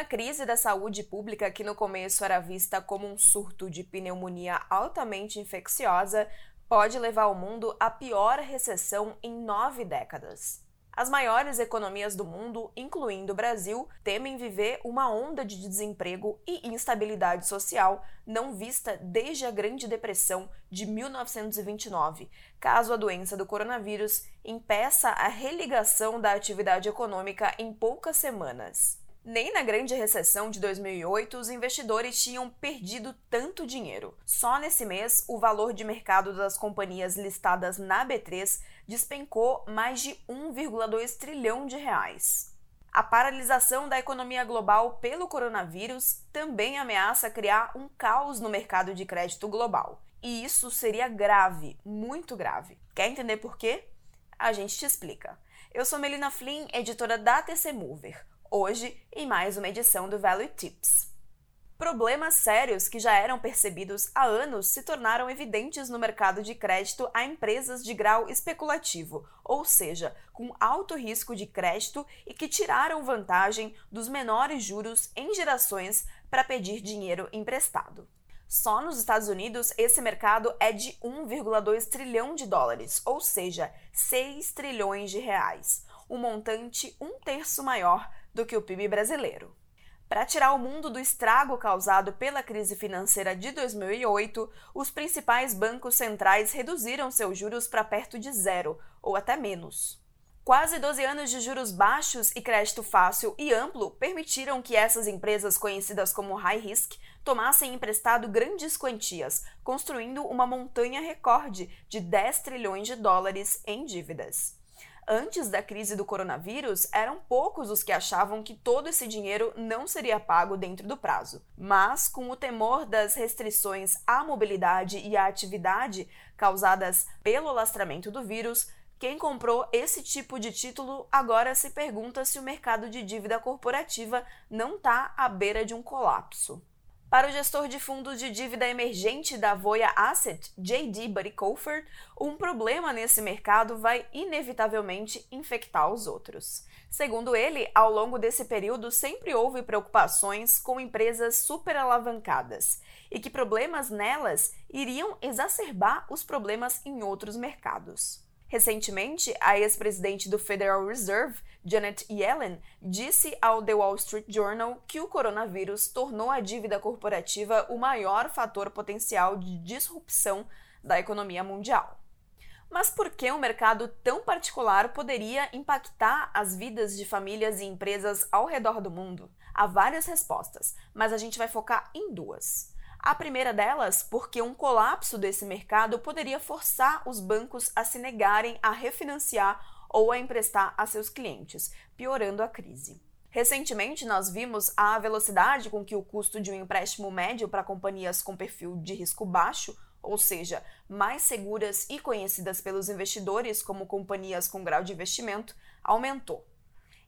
Uma crise da saúde pública que no começo era vista como um surto de pneumonia altamente infecciosa pode levar o mundo à pior recessão em nove décadas. As maiores economias do mundo, incluindo o Brasil, temem viver uma onda de desemprego e instabilidade social não vista desde a Grande Depressão de 1929, caso a doença do coronavírus impeça a religação da atividade econômica em poucas semanas. Nem na grande recessão de 2008 os investidores tinham perdido tanto dinheiro. Só nesse mês, o valor de mercado das companhias listadas na B3 despencou mais de 1,2 trilhão de reais. A paralisação da economia global pelo coronavírus também ameaça criar um caos no mercado de crédito global. E isso seria grave, muito grave. Quer entender por quê? A gente te explica. Eu sou Melina Flynn, editora da TC Mover hoje em mais uma edição do Value Tips. Problemas sérios que já eram percebidos há anos se tornaram evidentes no mercado de crédito a empresas de grau especulativo, ou seja, com alto risco de crédito e que tiraram vantagem dos menores juros em gerações para pedir dinheiro emprestado. Só nos Estados Unidos, esse mercado é de 1,2 trilhão de dólares, ou seja, 6 trilhões de reais, um montante um terço maior do que o PIB brasileiro. Para tirar o mundo do estrago causado pela crise financeira de 2008, os principais bancos centrais reduziram seus juros para perto de zero, ou até menos. Quase 12 anos de juros baixos e crédito fácil e amplo permitiram que essas empresas conhecidas como high risk tomassem emprestado grandes quantias, construindo uma montanha recorde de 10 trilhões de dólares em dívidas antes da crise do coronavírus, eram poucos os que achavam que todo esse dinheiro não seria pago dentro do prazo. Mas, com o temor das restrições à mobilidade e à atividade causadas pelo alastramento do vírus, quem comprou esse tipo de título agora se pergunta se o mercado de dívida corporativa não está à beira de um colapso. Para o gestor de fundos de dívida emergente da Voya Asset, J.D. Buddy um problema nesse mercado vai inevitavelmente infectar os outros. Segundo ele, ao longo desse período sempre houve preocupações com empresas superalavancadas e que problemas nelas iriam exacerbar os problemas em outros mercados. Recentemente, a ex-presidente do Federal Reserve, Janet Yellen, disse ao The Wall Street Journal que o coronavírus tornou a dívida corporativa o maior fator potencial de disrupção da economia mundial. Mas por que um mercado tão particular poderia impactar as vidas de famílias e empresas ao redor do mundo? Há várias respostas, mas a gente vai focar em duas. A primeira delas, porque um colapso desse mercado poderia forçar os bancos a se negarem a refinanciar ou a emprestar a seus clientes, piorando a crise. Recentemente, nós vimos a velocidade com que o custo de um empréstimo médio para companhias com perfil de risco baixo, ou seja, mais seguras e conhecidas pelos investidores como companhias com grau de investimento, aumentou.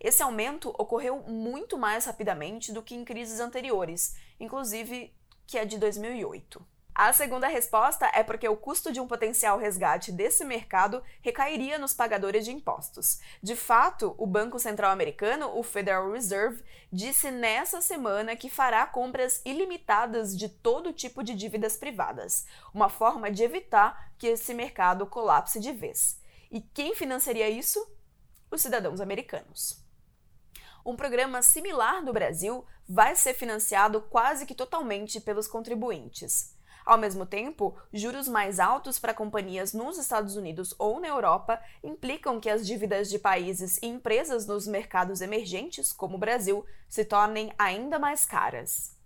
Esse aumento ocorreu muito mais rapidamente do que em crises anteriores, inclusive que é de 2008. A segunda resposta é porque o custo de um potencial resgate desse mercado recairia nos pagadores de impostos. De fato, o Banco Central Americano, o Federal Reserve, disse nessa semana que fará compras ilimitadas de todo tipo de dívidas privadas, uma forma de evitar que esse mercado colapse de vez. E quem financiaria isso? Os cidadãos americanos um programa similar no Brasil vai ser financiado quase que totalmente pelos contribuintes. Ao mesmo tempo, juros mais altos para companhias nos Estados Unidos ou na Europa implicam que as dívidas de países e empresas nos mercados emergentes, como o Brasil, se tornem ainda mais caras.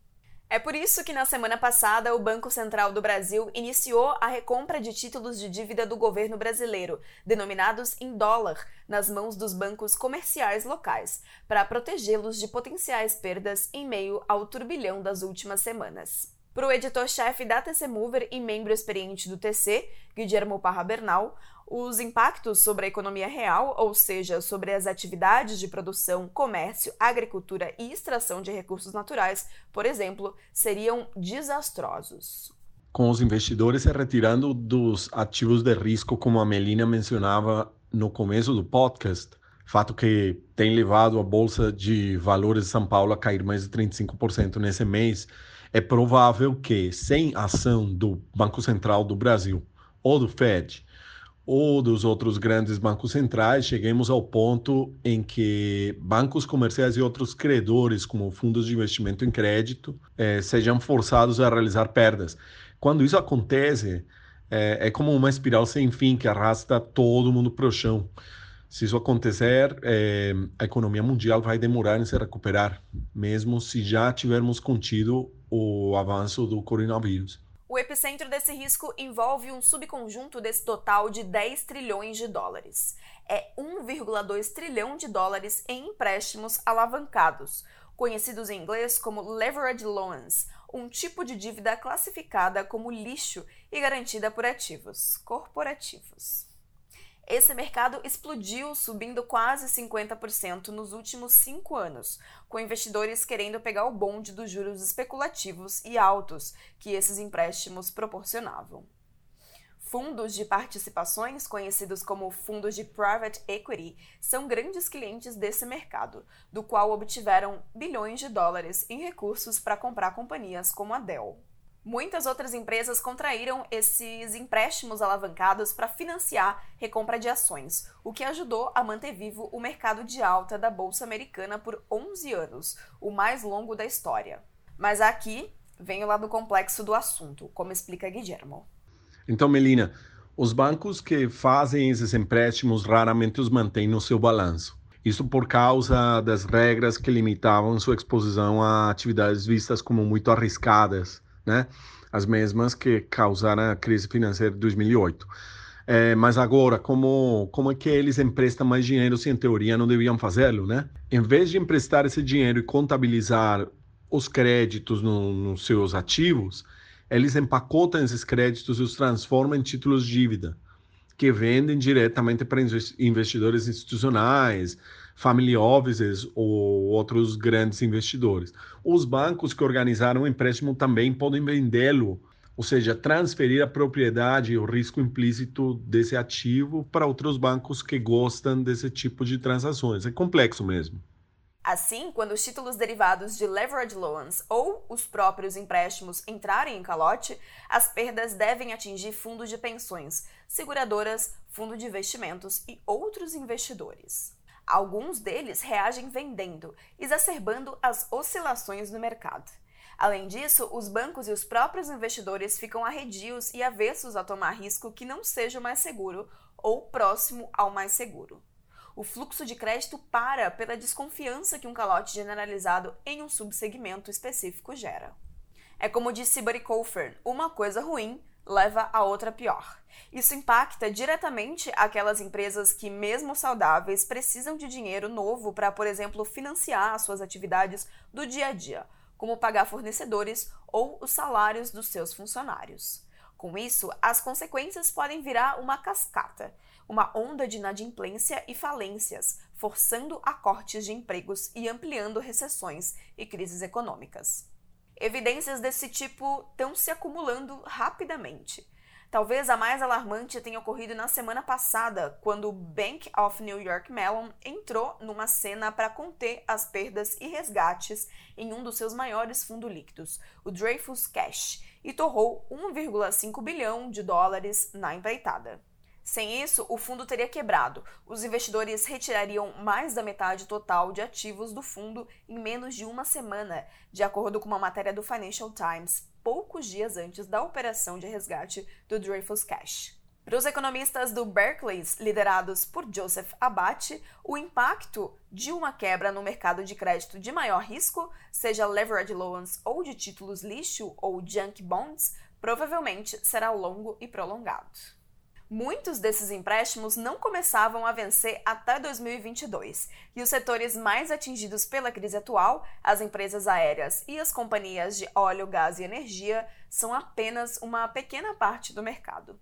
É por isso que na semana passada o Banco Central do Brasil iniciou a recompra de títulos de dívida do governo brasileiro, denominados em dólar, nas mãos dos bancos comerciais locais, para protegê-los de potenciais perdas em meio ao turbilhão das últimas semanas. Para o editor-chefe da TC Mover e membro experiente do TC, Guillermo Parra Bernal, os impactos sobre a economia real, ou seja, sobre as atividades de produção, comércio, agricultura e extração de recursos naturais, por exemplo, seriam desastrosos. Com os investidores se retirando dos ativos de risco, como a Melina mencionava no começo do podcast, fato que tem levado a bolsa de valores de São Paulo a cair mais de 35% nesse mês, é provável que, sem ação do Banco Central do Brasil ou do Fed, ou dos outros grandes bancos centrais, cheguemos ao ponto em que bancos comerciais e outros credores, como fundos de investimento em crédito, eh, sejam forçados a realizar perdas. Quando isso acontece, é, é como uma espiral sem fim que arrasta todo mundo para o chão. Se isso acontecer, é, a economia mundial vai demorar em se recuperar, mesmo se já tivermos contido o avanço do coronavírus. O epicentro desse risco envolve um subconjunto desse total de 10 trilhões de dólares. É 1,2 trilhão de dólares em empréstimos alavancados, conhecidos em inglês como leverage loans, um tipo de dívida classificada como lixo e garantida por ativos corporativos. Esse mercado explodiu, subindo quase 50% nos últimos cinco anos, com investidores querendo pegar o bonde dos juros especulativos e altos que esses empréstimos proporcionavam. Fundos de participações, conhecidos como fundos de private equity, são grandes clientes desse mercado, do qual obtiveram bilhões de dólares em recursos para comprar companhias como a Dell. Muitas outras empresas contraíram esses empréstimos alavancados para financiar recompra de ações, o que ajudou a manter vivo o mercado de alta da bolsa americana por 11 anos, o mais longo da história. Mas aqui vem o lado complexo do assunto, como explica Guillermo. Então, Melina, os bancos que fazem esses empréstimos raramente os mantêm no seu balanço. Isso por causa das regras que limitavam sua exposição a atividades vistas como muito arriscadas, né? As mesmas que causaram a crise financeira de 2008. É, mas agora, como, como é que eles emprestam mais dinheiro se em teoria não deviam fazê-lo, né? Em vez de emprestar esse dinheiro e contabilizar os créditos no, nos seus ativos, eles empacotam esses créditos e os transformam em títulos de dívida, que vendem diretamente para investidores institucionais, family offices ou outros grandes investidores. Os bancos que organizaram o empréstimo também podem vendê-lo, ou seja, transferir a propriedade e o risco implícito desse ativo para outros bancos que gostam desse tipo de transações. É complexo mesmo. Assim, quando os títulos derivados de leverage loans ou os próprios empréstimos entrarem em calote, as perdas devem atingir fundos de pensões, seguradoras, fundo de investimentos e outros investidores. Alguns deles reagem vendendo, exacerbando as oscilações no mercado. Além disso, os bancos e os próprios investidores ficam arredios e avessos a tomar risco que não seja o mais seguro ou próximo ao mais seguro o fluxo de crédito para pela desconfiança que um calote generalizado em um subsegmento específico gera. É como disse Buddy Colfer, uma coisa ruim leva a outra pior. Isso impacta diretamente aquelas empresas que, mesmo saudáveis, precisam de dinheiro novo para, por exemplo, financiar suas atividades do dia a dia, como pagar fornecedores ou os salários dos seus funcionários. Com isso, as consequências podem virar uma cascata, uma onda de inadimplência e falências, forçando a cortes de empregos e ampliando recessões e crises econômicas. Evidências desse tipo estão se acumulando rapidamente. Talvez a mais alarmante tenha ocorrido na semana passada, quando o Bank of New York Mellon entrou numa cena para conter as perdas e resgates em um dos seus maiores fundos líquidos, o Dreyfus Cash, e torrou 1,5 bilhão de dólares na empreitada. Sem isso, o fundo teria quebrado. Os investidores retirariam mais da metade total de ativos do fundo em menos de uma semana, de acordo com uma matéria do Financial Times, poucos dias antes da operação de resgate do Dreyfus Cash. Para os economistas do Berkeley, liderados por Joseph Abate, o impacto de uma quebra no mercado de crédito de maior risco, seja leverage loans ou de títulos lixo ou junk bonds, provavelmente será longo e prolongado. Muitos desses empréstimos não começavam a vencer até 2022, e os setores mais atingidos pela crise atual, as empresas aéreas e as companhias de óleo, gás e energia, são apenas uma pequena parte do mercado.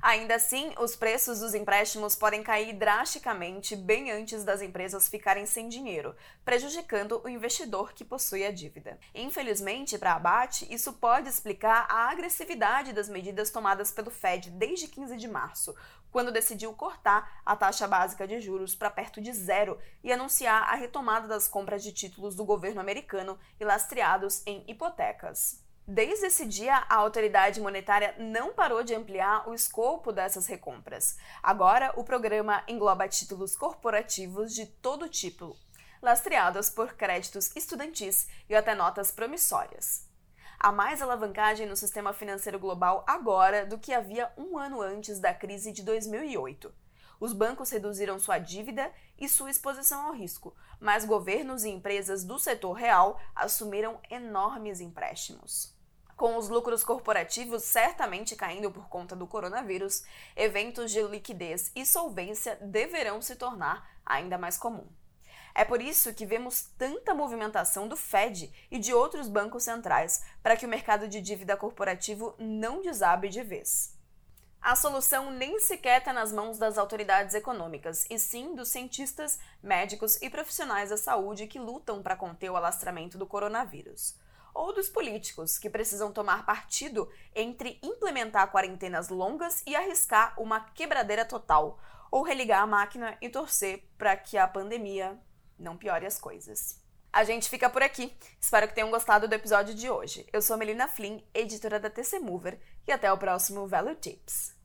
Ainda assim, os preços dos empréstimos podem cair drasticamente bem antes das empresas ficarem sem dinheiro, prejudicando o investidor que possui a dívida. Infelizmente, para Abate, isso pode explicar a agressividade das medidas tomadas pelo Fed desde 15 de março, quando decidiu cortar a taxa básica de juros para perto de zero e anunciar a retomada das compras de títulos do governo americano e lastreados em hipotecas. Desde esse dia, a autoridade monetária não parou de ampliar o escopo dessas recompras. Agora, o programa engloba títulos corporativos de todo tipo, lastreados por créditos estudantis e até notas promissórias. Há mais alavancagem no sistema financeiro global agora do que havia um ano antes da crise de 2008. Os bancos reduziram sua dívida e sua exposição ao risco, mas governos e empresas do setor real assumiram enormes empréstimos. Com os lucros corporativos certamente caindo por conta do coronavírus, eventos de liquidez e solvência deverão se tornar ainda mais comum. É por isso que vemos tanta movimentação do Fed e de outros bancos centrais para que o mercado de dívida corporativo não desabe de vez. A solução nem sequer está nas mãos das autoridades econômicas, e sim dos cientistas, médicos e profissionais da saúde que lutam para conter o alastramento do coronavírus ou dos políticos, que precisam tomar partido entre implementar quarentenas longas e arriscar uma quebradeira total, ou religar a máquina e torcer para que a pandemia não piore as coisas. A gente fica por aqui. Espero que tenham gostado do episódio de hoje. Eu sou Melina Flynn, editora da TC Mover, e até o próximo Value Tips.